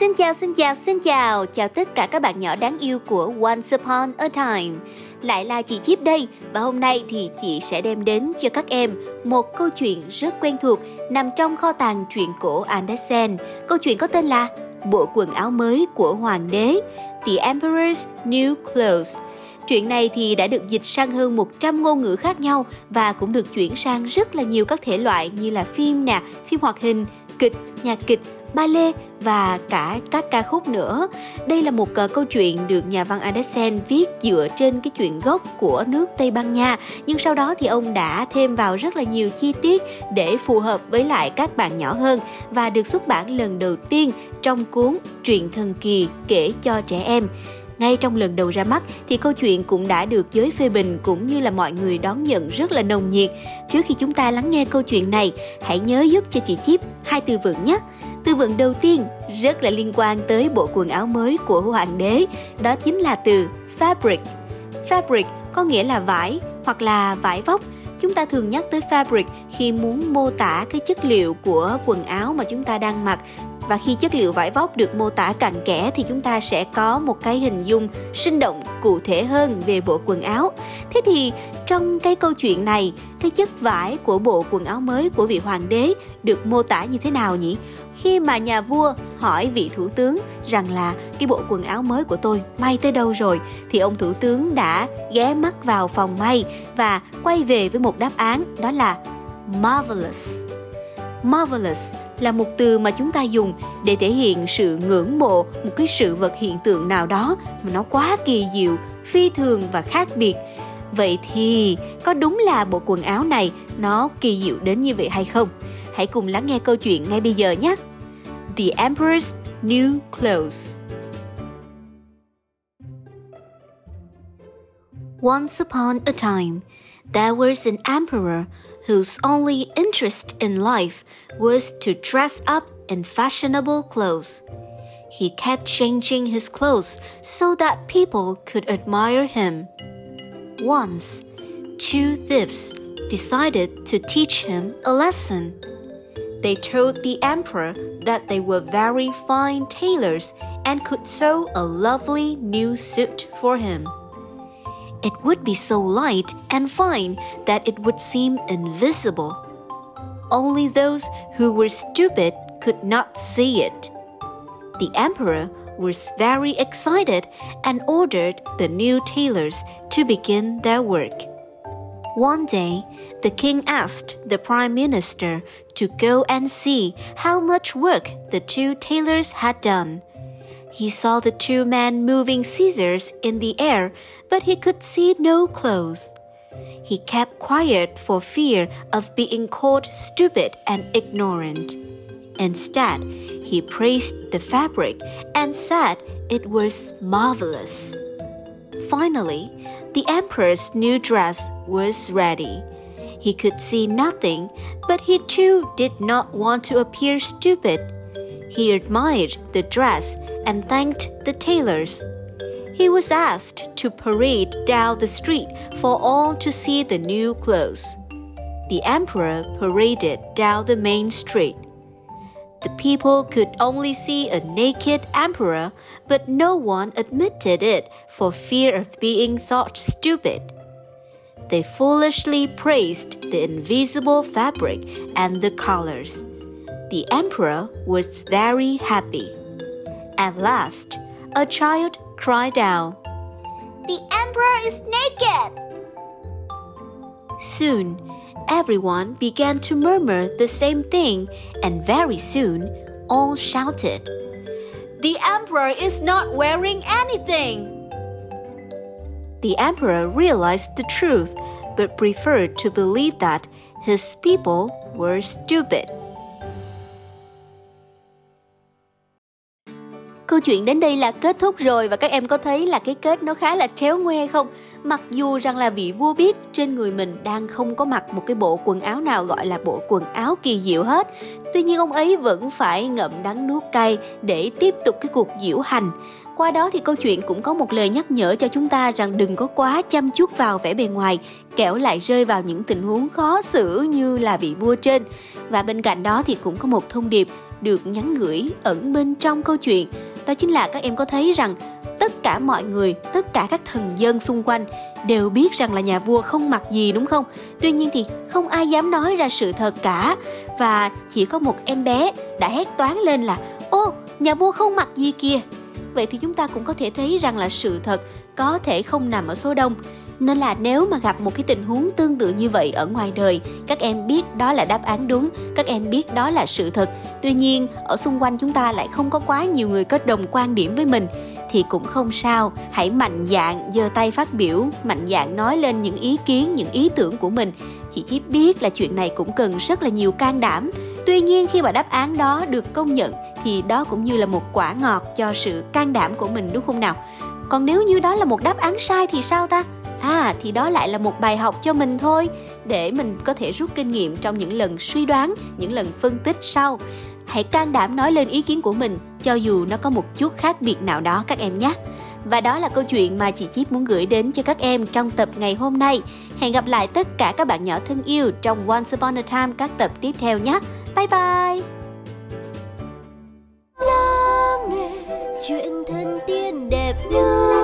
Xin chào, xin chào, xin chào, chào tất cả các bạn nhỏ đáng yêu của Once Upon a Time. Lại là chị Chip đây và hôm nay thì chị sẽ đem đến cho các em một câu chuyện rất quen thuộc nằm trong kho tàng truyện cổ Andersen. Câu chuyện có tên là Bộ quần áo mới của hoàng đế, The Emperor's New Clothes. Truyện này thì đã được dịch sang hơn 100 ngôn ngữ khác nhau và cũng được chuyển sang rất là nhiều các thể loại như là phim nè, phim hoạt hình, kịch, nhạc kịch, ballet và cả các ca khúc nữa. Đây là một uh, câu chuyện được nhà văn Andersen viết dựa trên cái chuyện gốc của nước Tây Ban Nha, nhưng sau đó thì ông đã thêm vào rất là nhiều chi tiết để phù hợp với lại các bạn nhỏ hơn và được xuất bản lần đầu tiên trong cuốn Truyện thần kỳ kể cho trẻ em. Ngay trong lần đầu ra mắt thì câu chuyện cũng đã được giới phê bình cũng như là mọi người đón nhận rất là nồng nhiệt. Trước khi chúng ta lắng nghe câu chuyện này, hãy nhớ giúp cho chị Chip hai từ vựng nhé. Từ vựng đầu tiên rất là liên quan tới bộ quần áo mới của hoàng đế, đó chính là từ fabric. Fabric có nghĩa là vải hoặc là vải vóc. Chúng ta thường nhắc tới fabric khi muốn mô tả cái chất liệu của quần áo mà chúng ta đang mặc và khi chất liệu vải vóc được mô tả cặn kẽ thì chúng ta sẽ có một cái hình dung sinh động, cụ thể hơn về bộ quần áo. Thế thì trong cái câu chuyện này, cái chất vải của bộ quần áo mới của vị hoàng đế được mô tả như thế nào nhỉ? Khi mà nhà vua hỏi vị thủ tướng rằng là, cái bộ quần áo mới của tôi may tới đâu rồi? thì ông thủ tướng đã ghé mắt vào phòng may và quay về với một đáp án, đó là marvelous marvelous là một từ mà chúng ta dùng để thể hiện sự ngưỡng mộ một cái sự vật hiện tượng nào đó mà nó quá kỳ diệu, phi thường và khác biệt. Vậy thì có đúng là bộ quần áo này nó kỳ diệu đến như vậy hay không? Hãy cùng lắng nghe câu chuyện ngay bây giờ nhé. The Emperor's New Clothes Once upon a time, there was an emperor whose only interest in life was to dress up in fashionable clothes. He kept changing his clothes so that people could admire him. Once, two thieves decided to teach him a lesson. They told the emperor that they were very fine tailors and could sew a lovely new suit for him. It would be so light and fine that it would seem invisible. Only those who were stupid could not see it. The emperor was very excited and ordered the new tailors to begin their work. One day, the king asked the prime minister to go and see how much work the two tailors had done. He saw the two men moving scissors in the air, but he could see no clothes. He kept quiet for fear of being called stupid and ignorant. Instead, he praised the fabric and said it was marvelous. Finally, the emperor's new dress was ready. He could see nothing, but he too did not want to appear stupid. He admired the dress and thanked the tailors. He was asked to parade down the street for all to see the new clothes. The emperor paraded down the main street. The people could only see a naked emperor, but no one admitted it for fear of being thought stupid. They foolishly praised the invisible fabric and the colors. The emperor was very happy. At last, a child cried out, The emperor is naked! Soon, everyone began to murmur the same thing, and very soon, all shouted, The emperor is not wearing anything! The emperor realized the truth, but preferred to believe that his people were stupid. Câu chuyện đến đây là kết thúc rồi và các em có thấy là cái kết nó khá là tréo ngoe không? Mặc dù rằng là vị vua biết trên người mình đang không có mặc một cái bộ quần áo nào gọi là bộ quần áo kỳ diệu hết. Tuy nhiên ông ấy vẫn phải ngậm đắng nuốt cay để tiếp tục cái cuộc diễu hành. Qua đó thì câu chuyện cũng có một lời nhắc nhở cho chúng ta rằng đừng có quá chăm chút vào vẻ bề ngoài, kẻo lại rơi vào những tình huống khó xử như là vị vua trên. Và bên cạnh đó thì cũng có một thông điệp được nhắn gửi ẩn bên trong câu chuyện. Đó chính là các em có thấy rằng tất cả mọi người, tất cả các thần dân xung quanh đều biết rằng là nhà vua không mặc gì đúng không? Tuy nhiên thì không ai dám nói ra sự thật cả. Và chỉ có một em bé đã hét toán lên là ô nhà vua không mặc gì kìa. Vậy thì chúng ta cũng có thể thấy rằng là sự thật có thể không nằm ở số đông nên là nếu mà gặp một cái tình huống tương tự như vậy ở ngoài đời, các em biết đó là đáp án đúng, các em biết đó là sự thật. Tuy nhiên, ở xung quanh chúng ta lại không có quá nhiều người có đồng quan điểm với mình, thì cũng không sao. Hãy mạnh dạn giơ tay phát biểu, mạnh dạn nói lên những ý kiến, những ý tưởng của mình. Chị chip biết là chuyện này cũng cần rất là nhiều can đảm. Tuy nhiên, khi mà đáp án đó được công nhận, thì đó cũng như là một quả ngọt cho sự can đảm của mình, đúng không nào? Còn nếu như đó là một đáp án sai thì sao ta? À thì đó lại là một bài học cho mình thôi, để mình có thể rút kinh nghiệm trong những lần suy đoán, những lần phân tích sau hãy can đảm nói lên ý kiến của mình, cho dù nó có một chút khác biệt nào đó các em nhé và đó là câu chuyện mà chị Chip muốn gửi đến cho các em trong tập ngày hôm nay. Hẹn gặp lại tất cả các bạn nhỏ thân yêu trong Once Upon a Time các tập tiếp theo nhé. Bye bye! Lắng nghe chuyện thân tiên đẹp như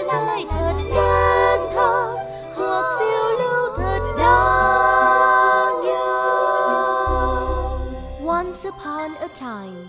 thế giới thật đáng thơ hoặc phiêu lưu thật đáng nhớ. Once upon a time